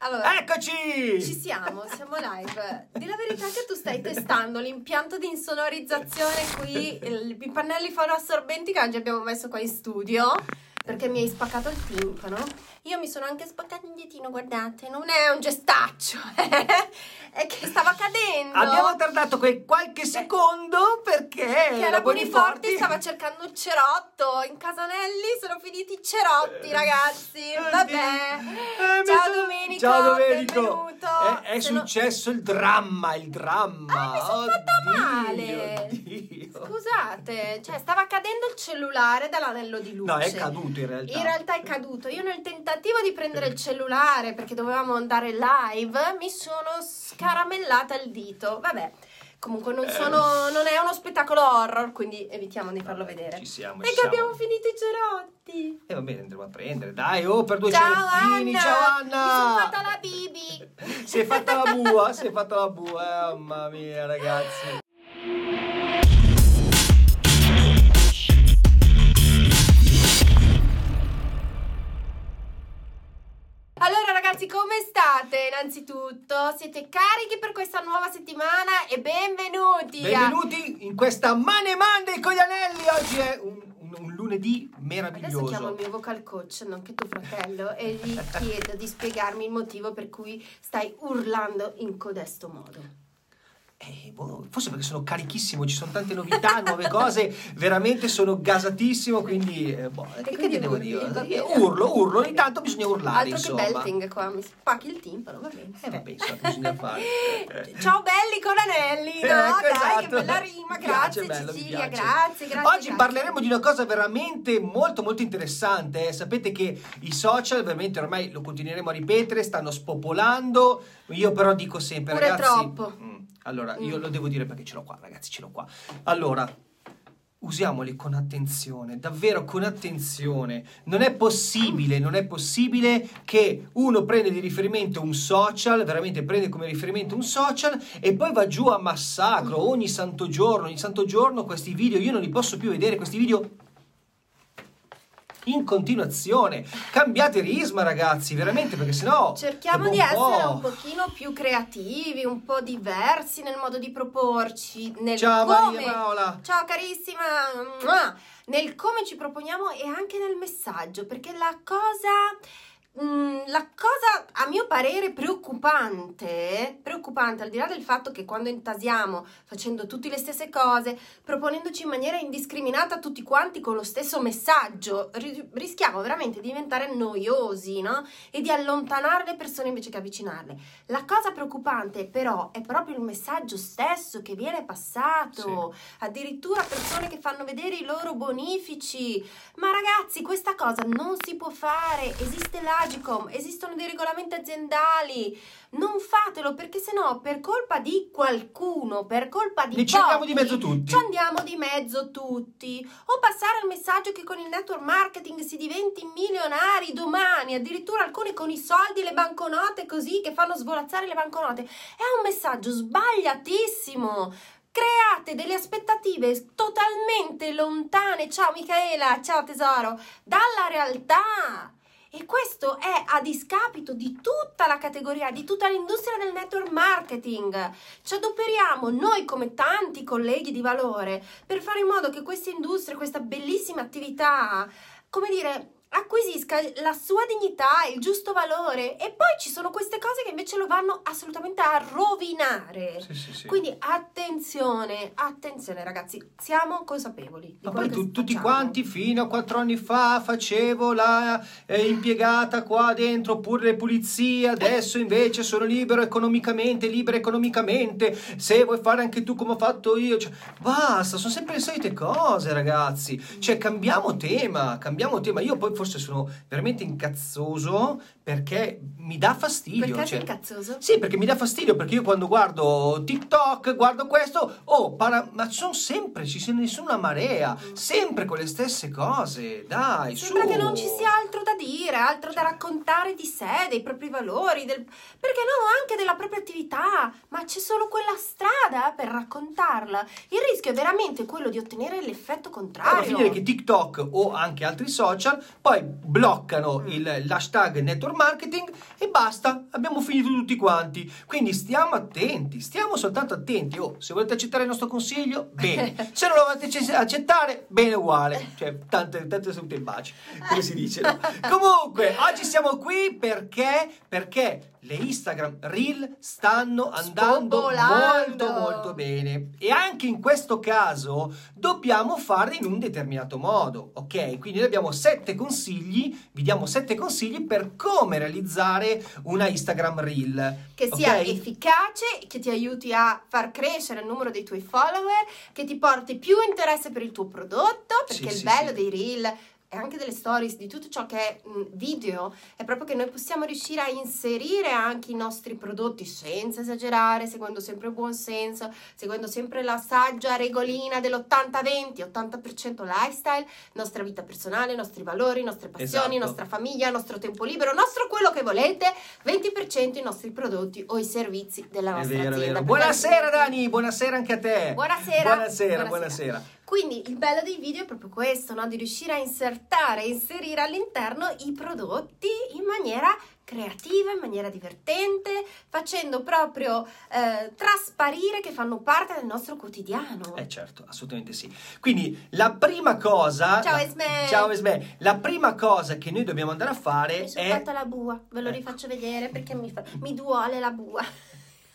Allora, Eccoci! ci siamo, siamo live. Di la verità che tu stai testando l'impianto di insonorizzazione qui, il- i pannelli fonoassorbenti che oggi abbiamo messo qua in studio, perché mi hai spaccato il timpano. Io mi sono anche spaccato il dietino, guardate, non è un gestaccio, è che stava cadendo. Abbiamo tardato quel qualche secondo perché che la Boniforti stava cercando un cerotto in Casanelli sono finiti i cerotti ragazzi Eh, vabbè eh, ciao sono- Domenico Ciao Domenico! benvenuto È, è Se no- successo il dramma, il dramma. Ah, mi son fatta male. oddio. Scusate cioè stava cadendo il cellulare dall'anello di luce No, è caduto in realtà. in realtà è caduto. Io nel tentativo di prendere il cellulare perché dovevamo andare live, mi sono scaramellata il dito. Vabbè, comunque non, sono, non è uno spettacolo horror, quindi evitiamo di farlo vedere. Ci siamo, E ci che siamo. abbiamo finito i cerotti. E va bene, andremo a prendere. Dai, oh, per due Ciao cerottini. Anna! Ciao Mi sono Anna! fatta la bibi. Si è fatta la bua, si è fatta la bua. eh, Mamma mia, ragazzi. State? Innanzitutto, siete carichi per questa nuova settimana e benvenuti. Benvenuti in questa Mane Monday con gli anelli. Oggi è un, un- un lunedì meraviglioso. Adesso chiamo il mio vocal coach, nonché tuo fratello, e gli chiedo di spiegarmi il motivo per cui stai urlando in codesto modo. Eh, boh, forse perché sono carichissimo, ci sono tante novità, nuove cose, veramente sono gasatissimo, quindi eh, boh, che, che ti devo dire? bene. urlo, urlo, ogni tanto bisogna urlare, Altro che insomma. belting qua, mi spacchi il timpano, va bene. Eh, vabbè, insomma, bisogna fare. Eh. Ciao belli con anelli, no? Ecco, Dai, esatto. che bella rima, grazie piace, bello, Cecilia, grazie, grazie. Oggi grazie. parleremo di una cosa veramente molto molto interessante. eh. Sapete che i social, veramente ormai lo continueremo a ripetere, stanno spopolando. Io però dico sempre, Pure ragazzi. troppo. Mm, Allora, io Mm. lo devo dire perché ce l'ho qua, ragazzi, ce l'ho qua. Allora, usiamoli con attenzione, davvero con attenzione. Non è possibile, non è possibile che uno prende di riferimento un social, veramente prende come riferimento un social e poi va giù a massacro ogni santo giorno, ogni santo giorno questi video, io non li posso più vedere, questi video in continuazione. Cambiate risma, ragazzi, veramente, perché sennò Cerchiamo di essere po'- un pochino più creativi, un po' diversi nel modo di proporci, nel Ciao come. Maria Paola. Ciao carissima, nel come ci proponiamo e anche nel messaggio, perché la cosa, mm, la cosa a mio parere preoccupante, preoccupante al di là del fatto che quando intasiamo facendo tutte le stesse cose, proponendoci in maniera indiscriminata tutti quanti con lo stesso messaggio, ri- rischiamo veramente di diventare noiosi, no? E di allontanare le persone invece che avvicinarle. La cosa preoccupante però è proprio il messaggio stesso che viene passato addirittura persone che fanno vedere i loro bonifici. Ma ragazzi, questa cosa non si può fare. Esiste l'Agicom, esistono dei regolamenti aziendali. Non fatelo perché sennò per colpa di qualcuno, per colpa di Li ci andiamo di mezzo tutti. Ci andiamo di mezzo tutti. O passare il messaggio che con il network marketing si diventi milionari domani, addirittura alcuni con i soldi, le banconote così che fanno svolazzare le banconote. È un messaggio sbagliatissimo. Create delle aspettative totalmente lontane, ciao Michaela, ciao tesoro, dalla realtà. E questo è a discapito di tutta la categoria, di tutta l'industria del network marketing. Ci adoperiamo noi come tanti colleghi di valore per fare in modo che questa industria, questa bellissima attività, come dire, acquisisca la sua dignità, il giusto valore e poi ci sono queste cose che invece lo vanno assolutamente a rovinare. Sì, sì, sì. Quindi attenzione, attenzione ragazzi, siamo consapevoli. Ma poi tu- tutti quanti fino a quattro anni fa facevo la eh, impiegata qua dentro oppure le pulizie, adesso invece sono libero economicamente, libero economicamente, se vuoi fare anche tu come ho fatto io, cioè, basta, sono sempre le solite cose ragazzi, cioè cambiamo tema, cambiamo tema, io poi forse sono veramente incazzoso perché mi dà fastidio. Perché cioè- sei cazzoso? sì, perché mi dà fastidio, perché io quando guardo TikTok, guardo questo, oh, para- ma sono sempre, ci sono nessuna marea, sempre con le stesse cose, dai, Sembra su. che non ci sia altro da dire, altro da raccontare di sé, dei propri valori, del... perché no, anche della propria attività, ma c'è solo quella strada per raccontarla. Il rischio è veramente quello di ottenere l'effetto contrario. a finire che TikTok o anche altri social poi bloccano Mm. il- l'hashtag network marketing e basta, abbiamo finito tutti quanti. Quindi stiamo attenti, stiamo soltanto attenti. Oh, se volete accettare il nostro consiglio, bene. Se non lo volete accettare, bene uguale. Cioè, tante, tante salute e baci, come si dice. No? Comunque, oggi siamo qui perché, perché le Instagram Reel stanno andando Spopolando. molto molto bene e anche in questo caso dobbiamo farle in un determinato modo, ok? Quindi noi abbiamo sette consigli, vi diamo sette consigli per come realizzare una Instagram Reel. che sia ok? efficace, che ti aiuti a far crescere il numero dei tuoi follower, che ti porti più interesse per il tuo prodotto, perché Sì, il sì, bello sì. dei reel e anche delle stories, di tutto ciò che è video, è proprio che noi possiamo riuscire a inserire anche i nostri prodotti senza esagerare, seguendo sempre il buon senso, seguendo sempre la saggia regolina dell'80-20, 80% lifestyle, nostra vita personale, i nostri valori, nostre passioni, Esatto. nostra famiglia, nostro tempo libero, nostro quello che volete, 20% i nostri prodotti o i servizi della nostra vero, azienda. Buonasera Dani, buonasera anche a te. Buonasera. Buonasera, Buonasera. buonasera. Quindi il bello dei video è proprio questo, no? di riuscire a insertare, inserire all'interno i prodotti in maniera creativa, in maniera divertente, facendo proprio eh, trasparire che fanno parte del nostro quotidiano. Eh certo, assolutamente sì. Quindi la prima cosa Ciao Esme. Ciao Esme. La prima cosa che noi dobbiamo andare a fare Mi sono è fatta la bua, ve lo Ecco. rifaccio vedere perché mi, fa- mi duole la bua.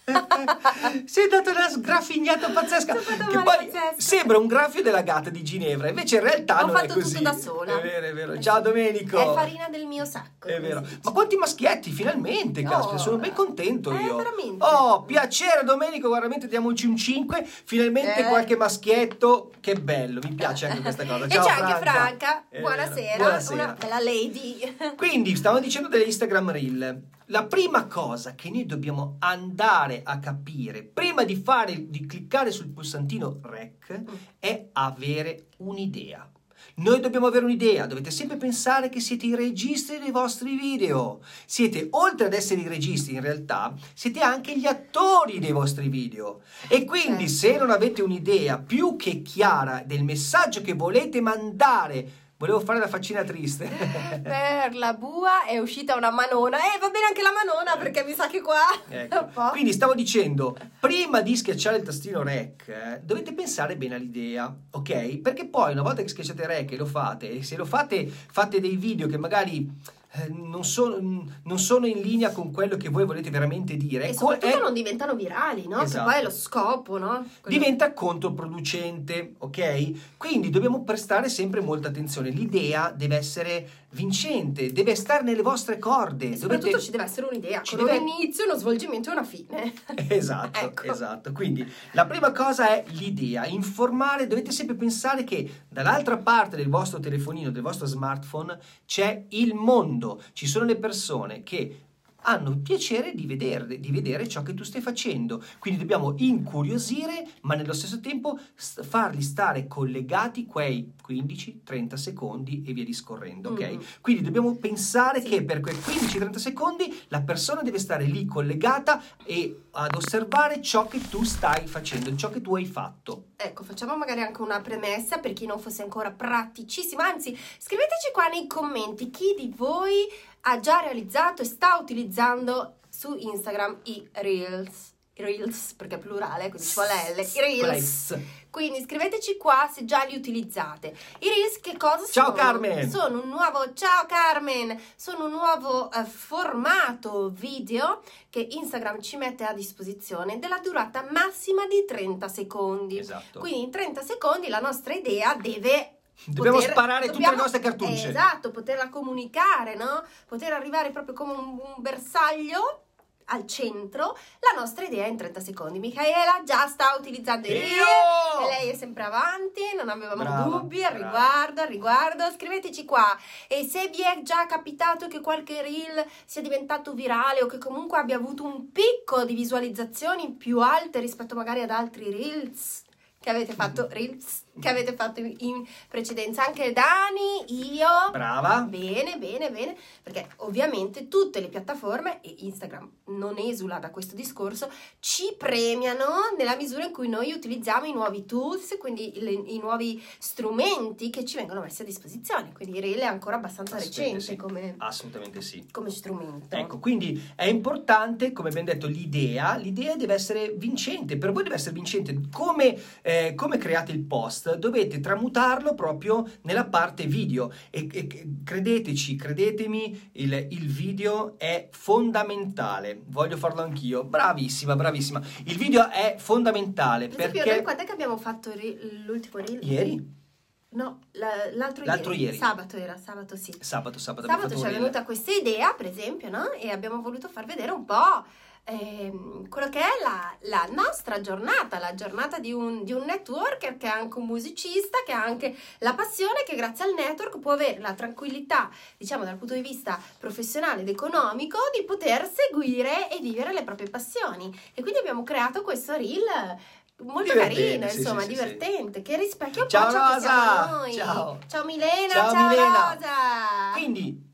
Sei dato una sgraffignata pazzesca. Che poi pazzesca. sembra un graffio della gatta di Ginevra, invece in realtà Ho non è fatto così. tutto da sola. È vero, è vero. Ciao Domenico. È farina del mio sacco. È vero. Ma quanti maschietti, finalmente, No. caspita, sono ben contento Eh, io. veramente. Oh, piacere Domenico, veramente diamoci un 5, finalmente Eh. qualche maschietto. Che bello, mi piace anche questa cosa. e Ciao c'è anche Franca. È buonasera, vero. Buonasera. una bella lady. Quindi, stavo dicendo delle Instagram Reel. La prima cosa che noi dobbiamo andare a capire prima di fare di cliccare sul pulsantino rec è avere un'idea. Noi dobbiamo avere un'idea, dovete sempre pensare che siete i registri dei vostri video. Siete, oltre ad essere i registri, in realtà, siete anche gli attori dei vostri video. E quindi, Certo. se non avete un'idea più che chiara del messaggio che volete mandare, volevo fare la faccina triste. per la bua è uscita una manona. Eh, va bene anche la manona perché mi sa che qua Ecco. Quindi stavo dicendo, prima di schiacciare il tastino REC, eh, dovete pensare bene all'idea, ok? Perché poi una volta che schiacciate REC e lo fate, e se lo fate, fate dei video che magari eh, non, sono, non sono in linea con quello che voi volete veramente dire. E co- soprattutto è- non diventano virali, no? Esatto. Che poi è lo scopo, no? Quello- diventa controproducente, ok? Quindi dobbiamo prestare sempre molta attenzione. L'idea deve essere vincente, deve stare nelle vostre corde. E soprattutto dovete- ci deve essere un'idea, Ci con deve- un inizio, uno svolgimento e una fine. Esatto, Ecco. esatto. Quindi la prima cosa è l'idea, informare, dovete sempre pensare che dall'altra parte del vostro telefonino, del vostro smartphone, c'è il mondo, ci sono le persone che hanno piacere di vedere, di vedere ciò che tu stai facendo. Quindi dobbiamo incuriosire, ma nello stesso tempo farli stare collegati quei 15-30 secondi e via discorrendo, ok? Mhm. Quindi dobbiamo pensare Sì. che per quei 15-30 secondi la persona deve stare lì collegata e ad osservare ciò che tu stai facendo, ciò che tu hai fatto. Ecco, facciamo magari anche una premessa per chi non fosse ancora praticissimo. Anzi, scriveteci qua nei commenti chi di voi ha già realizzato e sta utilizzando su Instagram i Reels. Reels, perché è plurale, quindi ci vuole L. I Reels. Quindi scriveteci qua se già li utilizzate. I Reels che cosa Ciao, sono? Carmen! Sono un nuovo, ciao Carmen! Sono un nuovo eh, formato video che Instagram ci mette a disposizione della durata massima di 30 secondi. Esatto. Quindi in 30 secondi la nostra idea deve Dobbiamo poter- sparare tutte dobbiamo- le nostre cartucce. Esatto, poterla comunicare, no? Poter arrivare proprio come un, un bersaglio al centro la nostra idea in 30 secondi. Michaela già sta utilizzando i Io! reel e lei è sempre avanti, non avevamo Brava, dubbi al brava. riguardo, al riguardo. Scriveteci qua e se vi è già capitato che qualche reel sia diventato virale o che comunque abbia avuto un picco di visualizzazioni più alte rispetto magari ad altri reels che avete fatto reels che avete fatto in- precedenza. Anche Dani, io. Brava. Bene, bene, bene, perché ovviamente tutte le piattaforme, e Instagram non esula da questo discorso, ci premiano nella misura in cui noi utilizziamo i nuovi tools, quindi le- i nuovi strumenti che ci vengono messi a disposizione. Quindi Reel è ancora abbastanza recente sì. come, Assolutamente sì. come strumento. Ecco, quindi è importante, come abbiamo detto, l'idea, l'idea deve essere vincente, per voi deve essere vincente. Come, eh, come create il post, dovete tramutarlo proprio nella parte video e, e- credeteci, credetemi, il, il video è fondamentale. Voglio farlo anch'io. Bravissima, bravissima. Il video è fondamentale Per esempio, perché... noi quando è che abbiamo fatto reel- l'ultimo reel? Ieri? No, la- l'altro, L'altro ieri. Sabato era, sabato sì. Sabato, sabato, Sabato ci è venuta questa idea, per esempio, no? E abbiamo voluto far vedere un po' ehm, quello che è la, la nostra giornata, la giornata di un, di un networker che è anche un musicista, che ha anche la passione, che grazie al network può avere la tranquillità, diciamo dal punto di vista professionale ed economico, di poter seguire e vivere le proprie passioni. E quindi abbiamo creato questo reel molto carino, sì, insomma, sì, sì, divertente, che rispecchia un Ciao, po' ciò che Rosa! Ciao. Ciao Milena, Ciao, ciao, Milena. Rosa! Quindi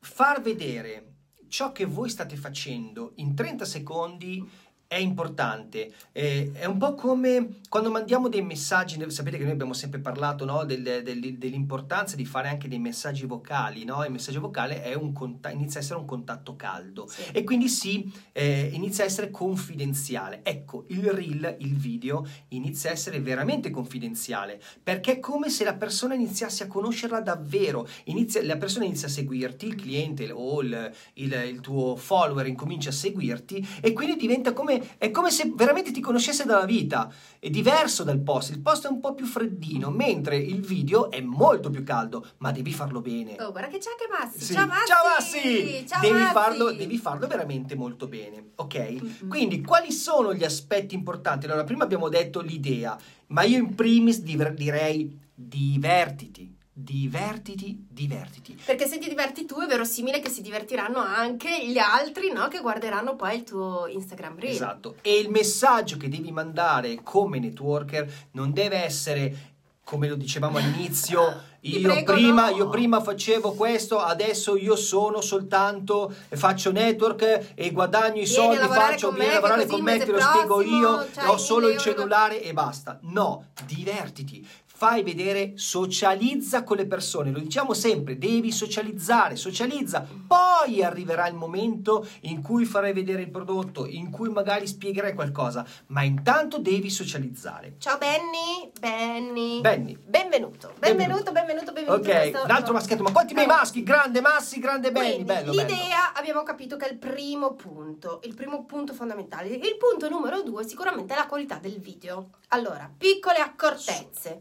far vedere ciò che voi state facendo in 30 secondi è importante. Eh, è un po' come quando mandiamo dei messaggi, sapete che noi abbiamo sempre parlato no, del- del- dell'importanza di fare anche dei messaggi vocali, no? Il messaggio vocale è un conta- inizia a essere un contatto caldo Sì. e quindi sì, eh, inizia a essere confidenziale. Ecco, il reel, il video, inizia a essere veramente confidenziale perché è come se la persona iniziasse a conoscerla davvero. Inizia- la persona inizia a seguirti, il cliente o il, il- il tuo follower incomincia a seguirti e quindi diventa come, è come se veramente ti conoscesse dalla vita. È diverso dal post, il post è un po' più freddino, mentre il video è molto più caldo, ma devi farlo bene. Oh, guarda che c'è anche Massi. Sì. Ciao Massi! Ciao Massi! Ciao devi, Massi! farlo, devi farlo veramente molto bene, ok? Mm-mm. Quindi quali sono gli aspetti importanti? Allora, prima abbiamo detto l'idea, ma io in primis direi divertiti, divertiti, divertiti. Perché se ti diverti tu è verosimile che si divertiranno anche gli altri, no? Che guarderanno poi il tuo Instagram Reel. Esatto. E il messaggio che devi mandare come networker non deve essere come lo dicevamo all'inizio, Ti io, prego, prima, no. io prima facevo questo, adesso io sono soltanto, faccio network e guadagno i soldi, faccio, vieni a lavorare con me, te lo mese spiego prossimo io, c'hai ho solo il euro cellulare e basta. No, divertiti. Fai vedere, socializza con le persone, lo diciamo sempre, devi socializzare, socializza, poi arriverà il momento in cui farai vedere il prodotto, in cui magari spiegherai qualcosa, ma intanto devi socializzare. Ciao Benny, Benny. Benny. Benvenuto, benvenuto, benvenuto, benvenuto. Ok, Questo- un altro maschietto, ma quanti bei maschi, grande Massi, grande Benny, Quindi, bello, l'idea bello. abbiamo capito che è il primo punto, il primo punto fondamentale. Il punto numero due sicuramente è la qualità del video. Allora, piccole accortezze.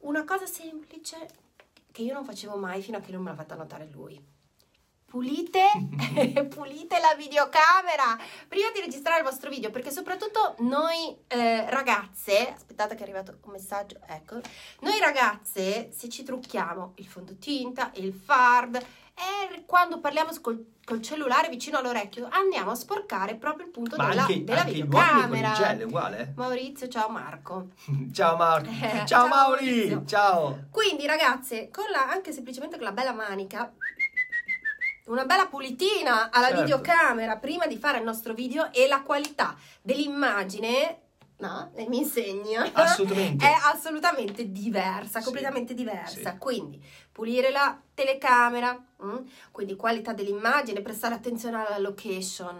Una cosa semplice che io non facevo mai fino a che non me l'ha fatta notare lui. Pulite, pulite la videocamera prima di registrare il vostro video perché soprattutto noi eh, ragazze, aspettate che è arrivato un messaggio, ecco, noi ragazze se ci trucchiamo il fondotinta, il fard e quando parliamo col, col cellulare vicino all'orecchio andiamo a sporcare proprio il punto Ma della, anche, della anche uomini con il videocamera. gel è uguale? Maurizio, ciao Marco. Ciao Marco, Eh, ciao, ciao, Mauri, Maurizio. ciao. Quindi ragazze, con la, anche semplicemente con la bella manica, una bella pulitina alla Certo. videocamera prima di fare il nostro video e la qualità dell'immagine, no? E mi insegna. Assolutamente. È assolutamente diversa, Sì. completamente diversa. Sì. Quindi pulire la telecamera, mm? quindi qualità dell'immagine, prestare attenzione alla location,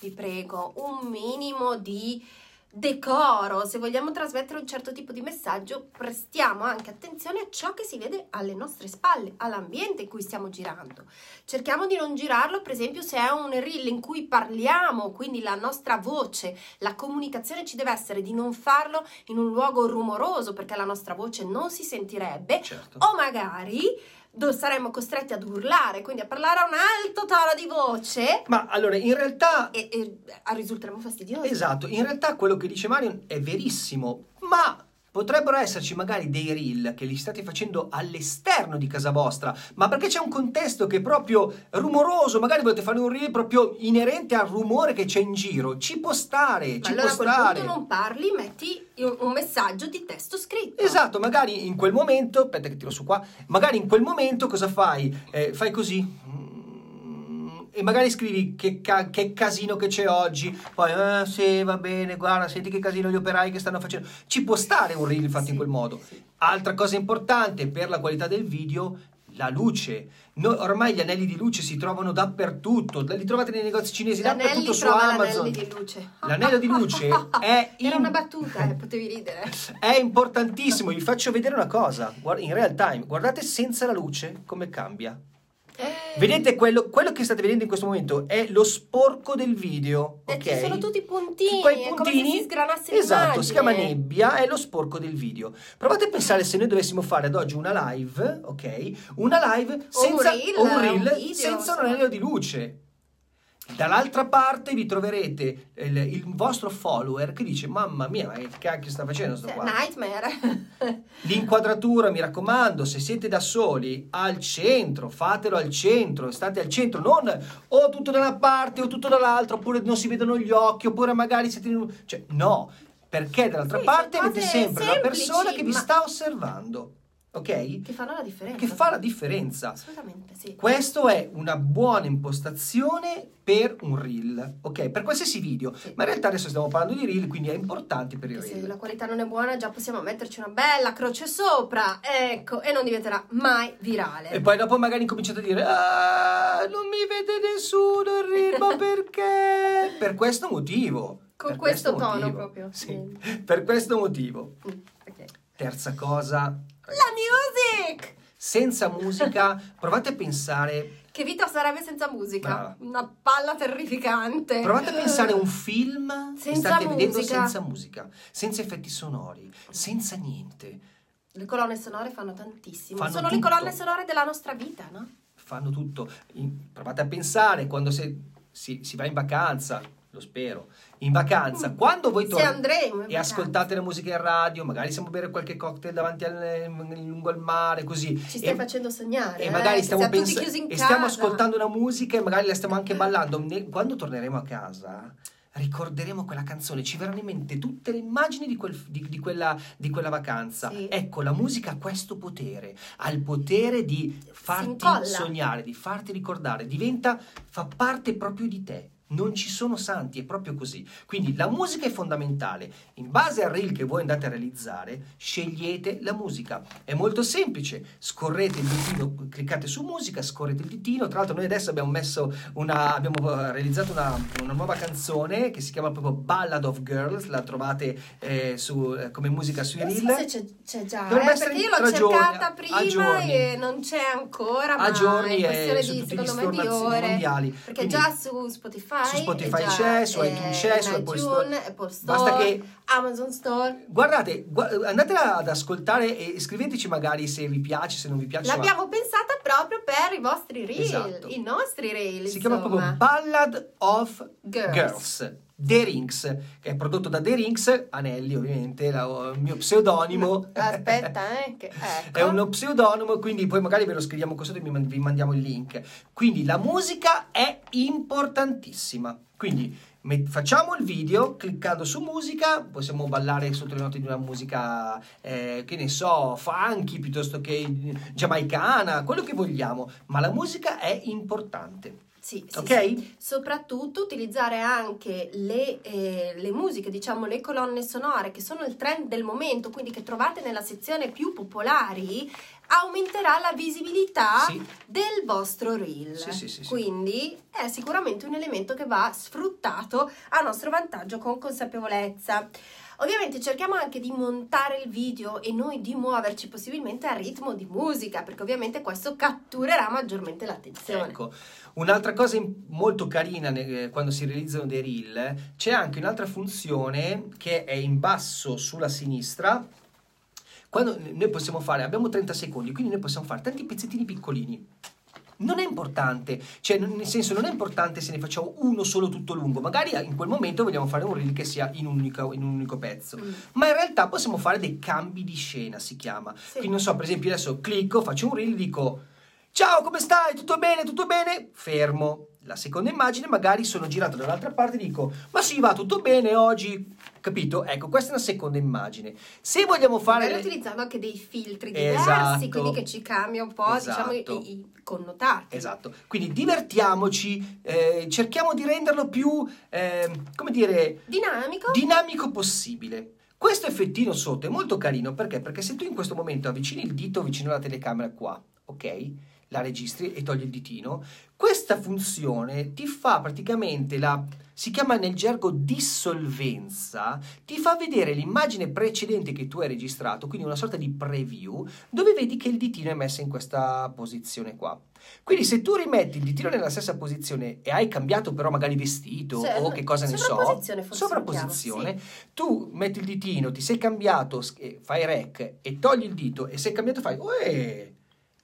vi prego, un minimo di decoro. Se vogliamo trasmettere un certo tipo di messaggio, prestiamo anche attenzione a ciò che si vede alle nostre spalle, all'ambiente in cui stiamo girando. Cerchiamo di non girarlo, per esempio, se è un reel in cui parliamo, quindi la nostra voce, la comunicazione ci deve essere di non farlo in un luogo rumoroso perché la nostra voce non si sentirebbe Certo. o magari saremmo costretti ad urlare, quindi a parlare a un alto tono di voce Ma allora, in realtà e, e risulteremo fastidiosi. Esatto, in realtà quello che dice Mario è verissimo, ma Potrebbero esserci magari dei reel che li state facendo all'esterno di casa vostra, ma perché c'è un contesto che è proprio rumoroso, magari volete fare un reel proprio inerente al rumore che c'è in giro. Ci può stare, Ma ci allora può stare. punto non parli, metti un messaggio di testo scritto. Esatto, magari in quel momento, aspetta che tiro su qua, magari in quel momento cosa fai? Eh, fai così e magari scrivi che, ca- che casino che c'è oggi, poi ah, sì va bene, guarda, senti che casino gli operai che stanno facendo. Ci può stare un reel fatto Sì, in quel modo. sì. Altra cosa importante per la qualità del video, la luce. No- ormai gli anelli di luce si trovano dappertutto, li trovate nei negozi cinesi, L'anelli dappertutto su Amazon. l'anello di luce. L'anello di luce è Era in- una battuta, eh, potevi ridere. è importantissimo, vi faccio vedere una cosa, in real time, guardate senza la luce come cambia. Eh, Vedete quello, quello che state vedendo in questo momento è lo sporco del video, eh, ok? Ci sono tutti i puntini, Quei puntini, si sgranasse esatto, si chiama l'immagine. nebbia, è lo sporco del video. Provate a pensare se noi dovessimo fare ad oggi una live, ok? Una live O un senza reel, o un un reel video, senza un anello di luce. Dall'altra parte vi troverete il, il vostro follower che dice: Mamma mia, ma che cacchio sta facendo sto qua? Nightmare. L'inquadratura, mi raccomando, se siete da soli, al centro, fatelo al centro, state al centro, non o tutto da una parte o tutto dall'altra, oppure non si vedono gli occhi, oppure magari siete in un... Cioè, no, perché dall'altra Sì, parte avete sempre una semplici, persona che vi ma- sta osservando, ok? che fanno la differenza. Che fa la differenza. Assolutamente, sì. Questo è una buona impostazione per un reel, ok? Per qualsiasi video, Sì. ma in realtà adesso stiamo parlando di reel, quindi è importante per il Che se reel. la qualità non è buona già possiamo metterci una bella croce sopra, ecco, e non diventerà mai virale. E poi dopo magari incominciate a dire Ah, non mi vede nessuno il reel, ma perché? Per questo motivo. Con Per questo tono motivo. proprio. Sì, Mm. per questo motivo. Mm. Terza cosa, La music! senza musica, provate a pensare, Che vita sarebbe senza musica? Brava. Una palla terrificante. provate a pensare a un film che Senza state vedendo musica. senza musica, senza effetti sonori, senza niente. Le colonne sonore fanno tantissimo. Fanno Sono le tutto. colonne sonore della nostra vita, no? fanno tutto. Provate a pensare quando se- si, si va in vacanza, lo spero, in vacanza, Mm. quando voi tornate e ascoltate la musica in radio, magari stiamo a bere qualche cocktail davanti al, lungo al mare, così. Ci stai e, facendo sognare. e eh, magari stiamo, siamo tutti pens- chiusi in e casa. stiamo ascoltando una musica e magari la stiamo anche ballando. Ne- Quando torneremo a casa, ricorderemo quella canzone, ci verranno in mente tutte le immagini di, quel- di- di quella, di quella vacanza. Sì. Ecco, la musica ha questo potere, ha il potere di farti sognare, di farti ricordare, diventa, fa parte proprio di te. Non ci sono santi, è proprio così. Quindi la musica è fondamentale. In base al reel che voi andate a realizzare, scegliete la musica. È molto semplice. Scorrete il ditino, cliccate su musica, scorrete il ditino. Tra l'altro, noi adesso abbiamo messo una, abbiamo eh, realizzato una, una nuova canzone che si chiama proprio Ballad of Girls. La trovate eh, su, eh, come musica sui Non reel. so se c'è, c'è già, Dovrebbe eh, essere perché io l'ho tra giorni, cercata prima e non c'è ancora, ma a giorni è questione di, secondo me, di ore. mondiali. Perché Quindi già su Spotify, su Spotify è già, c'è, su eh, iTunes c'è, su Apple Store. Apple Store, Basta che Amazon Store. Guardate, gua- andate ad ascoltare e scriveteci magari se vi piace, se non vi piace. insomma, L'abbiamo pensata proprio per i vostri reel, Esatto. i nostri reel. si chiama proprio insomma. Ballad of Girls. Girls. The Rings, che è prodotto da The Rings, Anelli ovviamente, la- il mio pseudonimo. Aspetta, eh, che, ecco. È uno pseudonimo, quindi poi magari ve lo scriviamo qua sotto e vi man- vi mandiamo il link. Quindi la musica è importantissima. Quindi facciamo il video cliccando su musica, possiamo ballare sotto le note di una musica, eh, che ne so, funky piuttosto che giamaicana, quello che vogliamo, ma la musica è importante. Sì, sì, Ok? sì. Soprattutto utilizzare anche le, eh, le musiche, diciamo le colonne sonore che sono il trend del momento, quindi che trovate nella sezione più popolari, aumenterà la visibilità Sì. del vostro reel. Sì, sì. Quindi è sicuramente un elemento che va sfruttato a nostro vantaggio con consapevolezza. Ovviamente cerchiamo anche di montare il video e noi di muoverci possibilmente a ritmo di musica, perché ovviamente questo catturerà maggiormente l'attenzione. Ecco, un'altra cosa molto carina ne- quando si realizzano dei reel, eh, c'è anche un'altra funzione che è in basso sulla sinistra. Quando noi possiamo fare, abbiamo 30 secondi, quindi noi possiamo fare tanti pezzettini piccolini. non è importante, cioè nel senso non è importante se ne facciamo uno solo tutto lungo, magari in quel momento vogliamo fare un reel che sia in un unico, in un unico pezzo, Mm. ma in realtà possiamo fare dei cambi di scena, si chiama. Sì. Quindi non so, per esempio adesso clicco, faccio un reel, dico ciao come stai, tutto bene, tutto bene, fermo. La seconda immagine magari sono girato dall'altra parte e dico ma sì va tutto bene oggi, capito? Ecco questa è una seconda immagine. Se vogliamo fare... Magari utilizzando anche dei filtri Esatto. diversi, quindi che ci cambia un po', diciamo, Esatto. i, i connotati. Esatto, quindi divertiamoci, eh, cerchiamo di renderlo più, eh, come dire, Dinamico. dinamico possibile. Questo effettino sotto è molto carino perché? Perché se tu in questo momento avvicini il dito vicino alla telecamera qua, ok? La registri e togli il ditino, questa funzione ti fa praticamente la si chiama nel gergo dissolvenza, ti fa vedere l'immagine precedente che tu hai registrato, quindi una sorta di preview, dove vedi che il ditino è messo in questa posizione qua. Quindi se tu rimetti il ditino nella stessa posizione e hai cambiato però magari vestito Sì, o che cosa ne so, sovrapposizione sovrapposizione, tu metti il ditino, ti sei cambiato, fai rec e togli il dito e sei cambiato fai uè,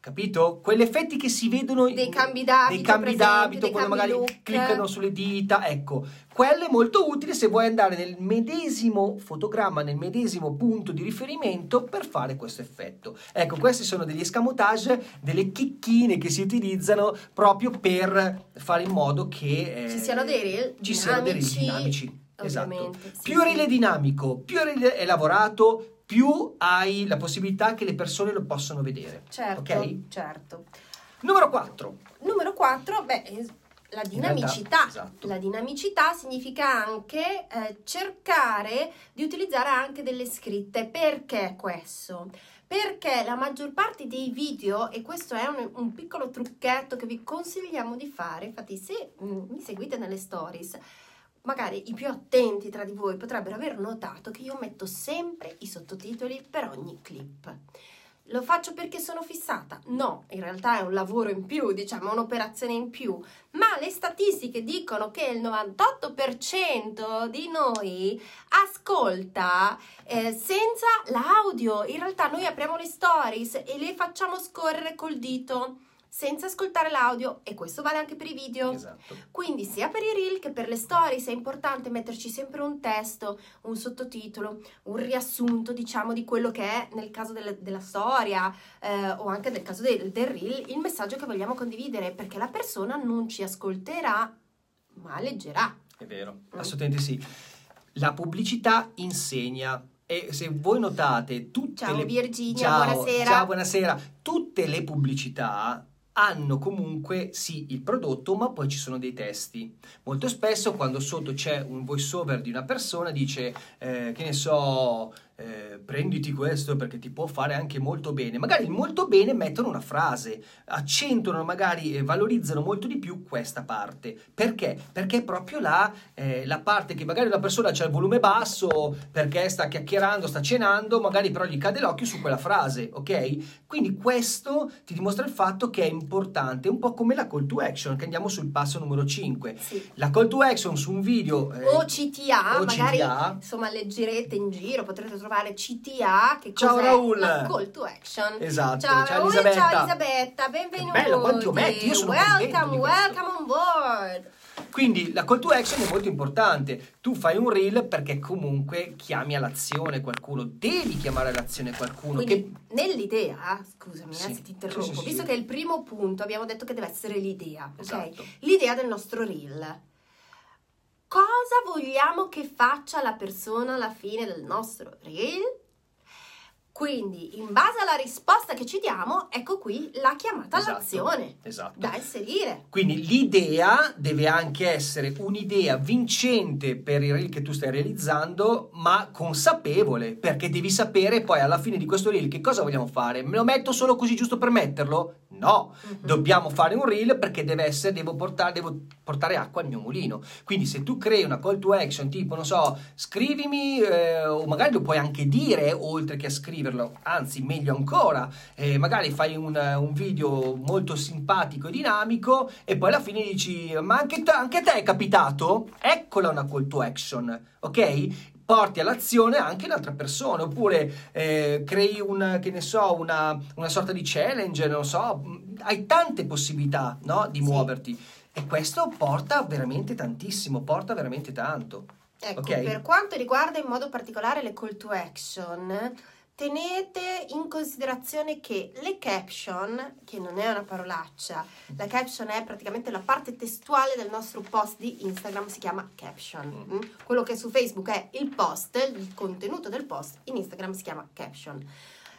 capito? Quegli effetti che si vedono Dei cambi d'abito, dei cambi presenti, d'abito dei quando cambi magari look. cliccano sulle dita, ecco, quello è molto utile se vuoi andare nel medesimo fotogramma, nel medesimo punto di riferimento per fare questo effetto. Ecco, questi sono degli escamotage, delle chicchine che si utilizzano proprio per fare in modo che eh, Ci siano dei reel ci siano dei reel dinamici, dinamici. Esatto. sì, Più sì. reel è dinamico, più reel è lavorato, più hai la possibilità che le persone lo possano vedere. Certo, Ok? certo. Numero 4. Numero 4, beh, eh, la dinamicità. esatto. La dinamicità significa anche eh, cercare di utilizzare anche delle scritte. Perché questo? Perché la maggior parte dei video, e questo è un, un piccolo trucchetto che vi consigliamo di fare, infatti se mm, mi seguite nelle stories, magari i più attenti tra di voi potrebbero aver notato che io metto sempre i sottotitoli per ogni clip. Lo faccio perché sono fissata? No, in realtà è un lavoro in più, diciamo, un'operazione in più, ma le statistiche dicono che il 98% di noi ascolta eh, senza l'audio. In realtà noi apriamo le stories e le facciamo scorrere col dito senza ascoltare l'audio e questo vale anche per i video. Esatto. Quindi sia per i reel che per le stories è importante metterci sempre un testo, un sottotitolo, un riassunto diciamo di quello che è nel caso del- della storia eh, o anche nel caso del, del reel il messaggio che vogliamo condividere perché la persona non ci ascolterà ma leggerà. È vero, Mm. assolutamente sì. La pubblicità insegna. E se voi notate tutte Ciao le Virginia, Ciao, buonasera. Ciao, buonasera. Tutte le pubblicità hanno comunque sì il prodotto, ma poi ci sono dei testi. Molto spesso quando sotto c'è un voice over di una persona dice eh, che ne so, eh, prenditi questo perché ti può fare anche molto bene. Magari il molto bene mettono una frase, accentuano magari e valorizzano molto di più questa parte. Perché? Perché è proprio la, eh, la parte che magari una persona c'ha il volume basso perché sta chiacchierando, sta cenando, magari però gli cade l'occhio su quella frase, ok? Quindi questo ti dimostra il fatto che è importante, un po' come la call to action, che andiamo sul passo numero 5. Sì. La call to action su un video... eh, O CTA, o magari CTA. insomma leggerete in giro, potrete trovare CTA che Ciao, cos'è? Raul. La call to action. Esatto, Ciao, ciao Raul, Elisabetta. ciao Elisabetta, benvenuti. bello, quanti ometti, io sono Welcome, welcome on board. Quindi la call to action è molto importante. Tu fai un reel perché comunque chiami all'azione qualcuno, devi chiamare all'azione qualcuno. Quindi che... nell'idea, scusami Sì, eh, se ti interrompo, sì, sì, sì. visto che è il primo punto, abbiamo detto che deve essere l'idea, ok? Esatto. L'idea del nostro reel. Cosa vogliamo che faccia la persona alla fine del nostro reel? Quindi, in base alla risposta che ci diamo, ecco qui la chiamata Esatto, all'azione Esatto. da inserire. Quindi l'idea deve anche essere un'idea vincente per il reel che tu stai realizzando, ma consapevole, perché devi sapere poi alla fine di questo reel che cosa vogliamo fare. Me lo metto solo così giusto per metterlo? No, Mhm. dobbiamo fare un reel perché deve essere, devo portare, devo portare acqua al mio mulino. Quindi se tu crei una call to action tipo, non so, scrivimi, eh, o magari lo puoi anche dire oltre che a scriverlo, anzi meglio ancora, eh, magari fai un, un video molto simpatico e dinamico e poi alla fine dici, ma anche, te- anche a te è capitato? Eccola una call to action, ok? porti all'azione anche l'altra persona, oppure eh, crei una, che ne so, una, una, sorta di challenge, non so, hai tante possibilità no, di sì. muoverti e questo porta veramente tantissimo, porta veramente tanto. Ecco, okay? per quanto riguarda in modo particolare le call to action, tenete in considerazione che le caption, che non è una parolaccia, la caption è praticamente la parte testuale del nostro post di Instagram, si chiama caption. Mm. mm? Quello che su Facebook è il post, il contenuto del post, in Instagram si chiama caption.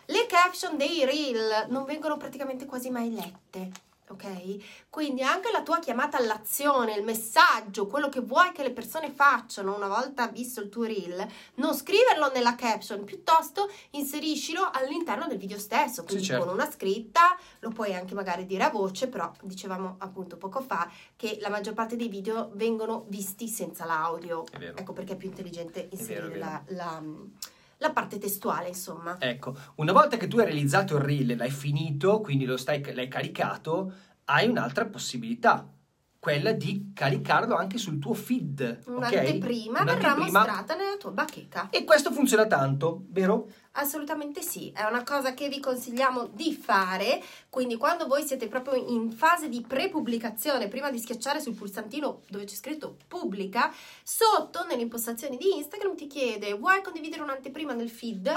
Le caption dei reel non vengono praticamente quasi mai lette ok? Quindi anche la tua chiamata all'azione, il messaggio, quello che vuoi che le persone facciano una volta visto il tuo reel, non scriverlo nella caption, piuttosto inseriscilo all'interno del video stesso, quindi sì, certo. con una scritta, lo puoi anche magari dire a voce, però dicevamo appunto poco fa che la maggior parte dei video vengono visti senza l'audio, ecco perché è più intelligente inserire vero, la, la la parte testuale, insomma. Ecco, una volta che tu hai realizzato il reel, l'hai finito, quindi lo stai, l'hai caricato, hai un'altra possibilità, quella di caricarlo anche sul tuo feed. Un'anteprima okay? verrà mostrata nella tua bacheca. E questo funziona tanto, vero? Assolutamente sì, è una cosa che vi consigliamo di fare, quindi quando voi siete proprio in fase di pre-pubblicazione, prima di schiacciare sul pulsantino dove c'è scritto pubblica, sotto nelle impostazioni di Instagram ti chiede vuoi condividere un'anteprima nel feed?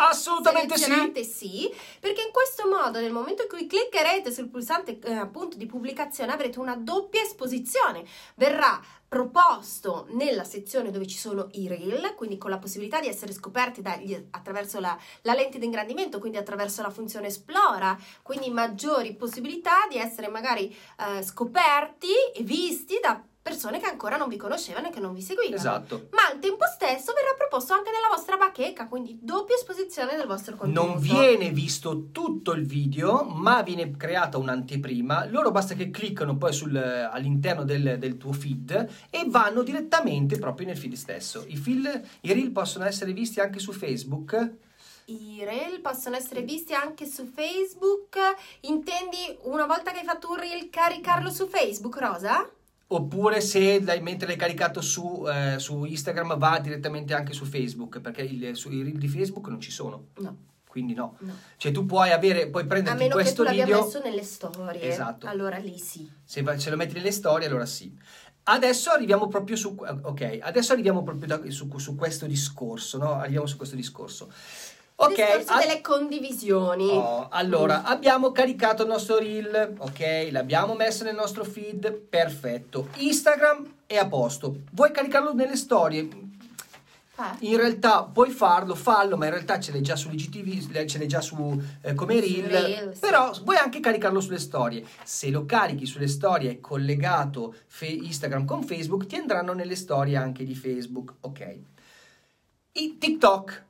Assolutamente sì. sì, perché in questo modo nel momento in cui cliccherete sul pulsante eh, appunto di pubblicazione avrete una doppia esposizione, verrà proposto nella sezione dove ci sono i reel, quindi con la possibilità di essere scoperti dagli, attraverso la, la, lente di ingrandimento, quindi attraverso la funzione esplora, quindi maggiori possibilità di essere magari eh, scoperti e visti da persone che ancora non vi conoscevano e che non vi seguivano. Esatto. Ma al tempo stesso verrà proposto anche nella vostra bacheca, quindi doppia esposizione del vostro contenuto. Non viene visto tutto il video, ma viene creata un'anteprima. Loro basta che cliccano poi sul, all'interno del, del, tuo feed e vanno direttamente proprio nel feed stesso. I, feel, I reel possono essere visti anche su Facebook. I reel possono essere visti anche su Facebook. Intendi una volta che hai fatto un reel caricarlo su Facebook, Rosa? Oppure se mentre l'hai caricato su, eh, su, Instagram va direttamente anche su Facebook, perché il, su, i reel di Facebook non ci sono. No. Quindi no. no. Cioè tu puoi avere, puoi prenderti questo video... A meno che tu l'abbia messo nelle storie. Esatto. Allora lì sì. Se, se, lo metti nelle storie allora sì. Adesso arriviamo proprio su... Ok, adesso arriviamo proprio da, su, su questo discorso, no? Arriviamo su questo discorso. Ok, discorso delle condivisioni. Oh, allora, mm. abbiamo caricato il nostro reel, ok? L'abbiamo messo nel nostro feed, perfetto. Instagram è a posto. Vuoi caricarlo nelle storie? Ah. In realtà puoi farlo, fallo, ma in realtà ce l'hai già su IGTV, ce l'hai già su eh, come reel, reel sì. però vuoi anche caricarlo sulle storie. Se lo carichi sulle storie collegato fe- Instagram con Facebook, ti andranno nelle storie anche di Facebook, ok? I TikTok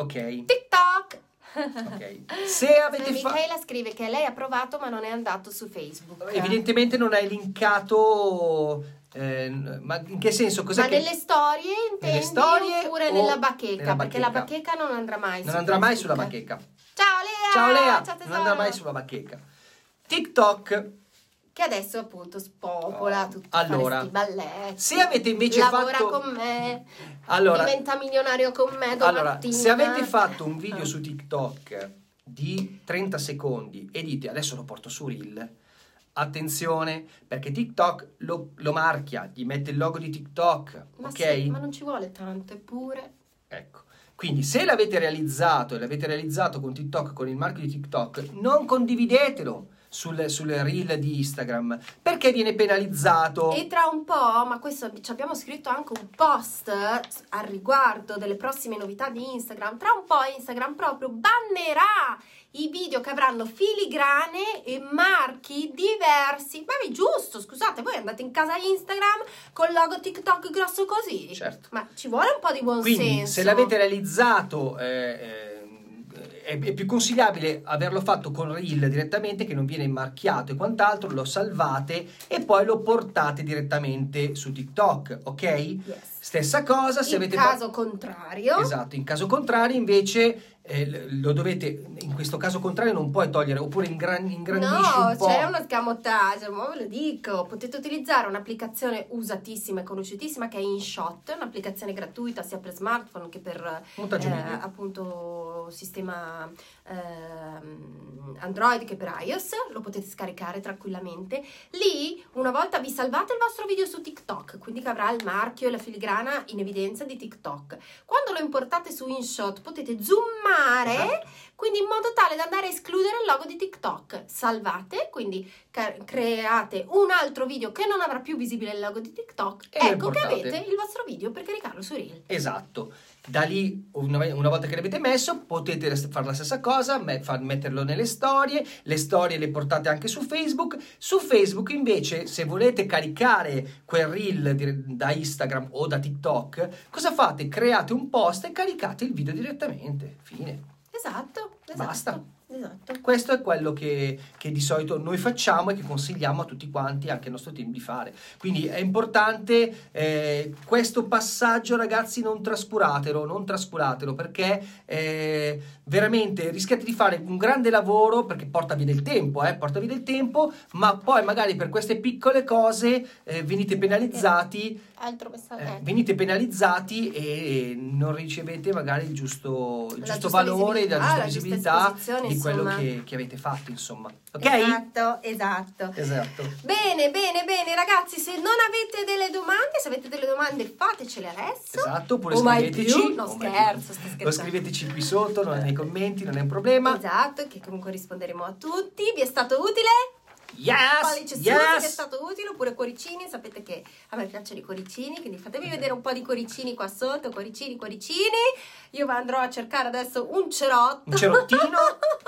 Ok. TikTok! Ok. Se avete fatto. Michaela scrive che lei ha provato ma non è andato su Facebook. Evidentemente non hai linkato. Eh, ma in che senso? Cos'è ma che... nelle storie intendi nelle storie oppure nella bacheca, nella Perché la bacheca non andrà mai Non andrà mai sulla bacheca. Ciao Lea! Ciao Lea! Ciao, non andrà mai sulla bacheca. TikTok che adesso appunto spopola oh. tutti allora, questi balletti. Se avete invece lavora fatto con me, allora, diventa milionario con me domattina. Allora, se avete fatto un video su TikTok di 30 secondi e dite adesso lo porto su Reel, attenzione perché TikTok lo, lo marchia, gli mette il logo di TikTok, ma ok? Sì, ma non ci vuole tanto, eppure. Ecco. Quindi se l'avete realizzato e l'avete realizzato con TikTok, con il marchio di TikTok, non condividetelo sul, sul reel di Instagram perché viene penalizzato. E tra un po', ma questo ci abbiamo scritto anche un post al riguardo delle prossime novità di Instagram. Tra un po' Instagram proprio bannerà i video che avranno filigrane e marchi diversi. Ma è giusto, scusate, voi andate in casa Instagram con il logo TikTok grosso così. Certo. Ma ci vuole un po' di buon Quindi, senso. Se l'avete realizzato. Eh, eh, è, è, più consigliabile averlo fatto con Reel direttamente che non viene marchiato e quant'altro, lo salvate e poi lo portate direttamente su TikTok, ok? Yes. Stessa cosa se in avete caso fa- contrario. Esatto, in caso contrario invece eh, lo dovete, in questo caso contrario non puoi togliere, oppure ingran- ingrandisci No, un po'. c'è uno scamotage, ma ve lo dico. Potete utilizzare un'applicazione usatissima e conosciutissima che è InShot, un'applicazione gratuita sia per smartphone che per eh, appunto sistema ehm, Android che per iOS, lo potete scaricare tranquillamente. Lì una volta vi salvate il vostro video su TikTok, quindi che avrà il marchio e la filigrana in evidenza di TikTok. Quando lo importate su InShot potete zoomare, Esatto. Quindi in modo tale da andare a escludere il logo di TikTok. Salvate, quindi create un altro video che non avrà più visibile il logo di TikTok. E ecco che avete il vostro video per caricarlo su Reel. Esatto. Da lì, una, volta che l'avete messo, potete fare la stessa cosa, metterlo nelle storie, le storie le portate anche su Facebook. Su Facebook invece, se volete caricare quel reel da Instagram o da TikTok, cosa fate? Create un post e caricate il video direttamente. Fine. Esatto, esatto. Basta. Esatto. Questo è quello che, che di solito noi facciamo e che consigliamo a tutti quanti, anche al nostro team, di fare. Quindi è importante eh, questo passaggio, ragazzi, non trascuratelo, non trascuratelo perché eh, veramente rischiate di fare un grande lavoro perché porta via del tempo, eh, porta via del tempo, ma poi magari per queste piccole cose eh, venite penalizzati Altro messaggio. eh, venite penalizzati e non ricevete magari il giusto, il giusto valore, giusta la giusta visibilità di quello che, che avete fatto, insomma. Ok? Esatto, esatto. Esatto. Bene, bene, bene, ragazzi, se non avete delle domande, se avete delle domande fatecele adesso. Esatto, oppure O mai scriveteci. No, o mai scherzo, sto Lo scriveteci qui sotto, nei commenti, non è un problema. Esatto, che comunque risponderemo a tutti. Vi è stato utile? Yes! Pollice su se è stato utile oppure cuoricini, sapete che a me piacciono i cuoricini, quindi fatemi vedere un po' di cuoricini qua sotto, cuoricini, cuoricini. Io andrò a cercare adesso un cerotto. Un cerottino.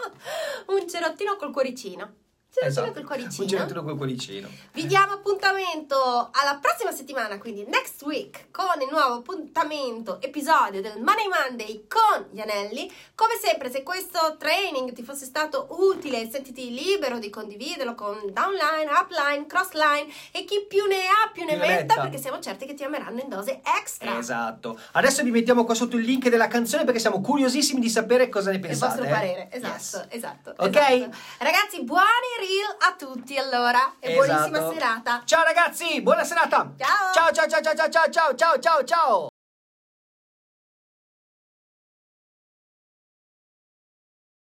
un cerottino col cuoricino. Cerottino Esatto. col cuoricino. Un cerottino col cuoricino. Vi diamo appuntamento alla prossima settimana, quindi next week, con il nuovo appuntamento, episodio del Money Monday con gli anelli. Come sempre, se questo training ti fosse stato utile, sentiti libero di condividerlo con downline, upline, crossline e chi più ne ha più ne Più metta, perché siamo certi che ti ameranno in dose extra. Esatto. Adesso vi mettiamo qua sotto il link della canzone perché siamo curiosissimi di sapere cosa ne Il pensate. vostro eh. parere, esatto, Yes. esatto. Ok? esatto. Ragazzi, buoni reel a tutti allora e Esatto. buonissima serata. Ciao ragazzi, buona serata. Ciao. Ciao ciao ciao ciao ciao ciao ciao ciao ciao.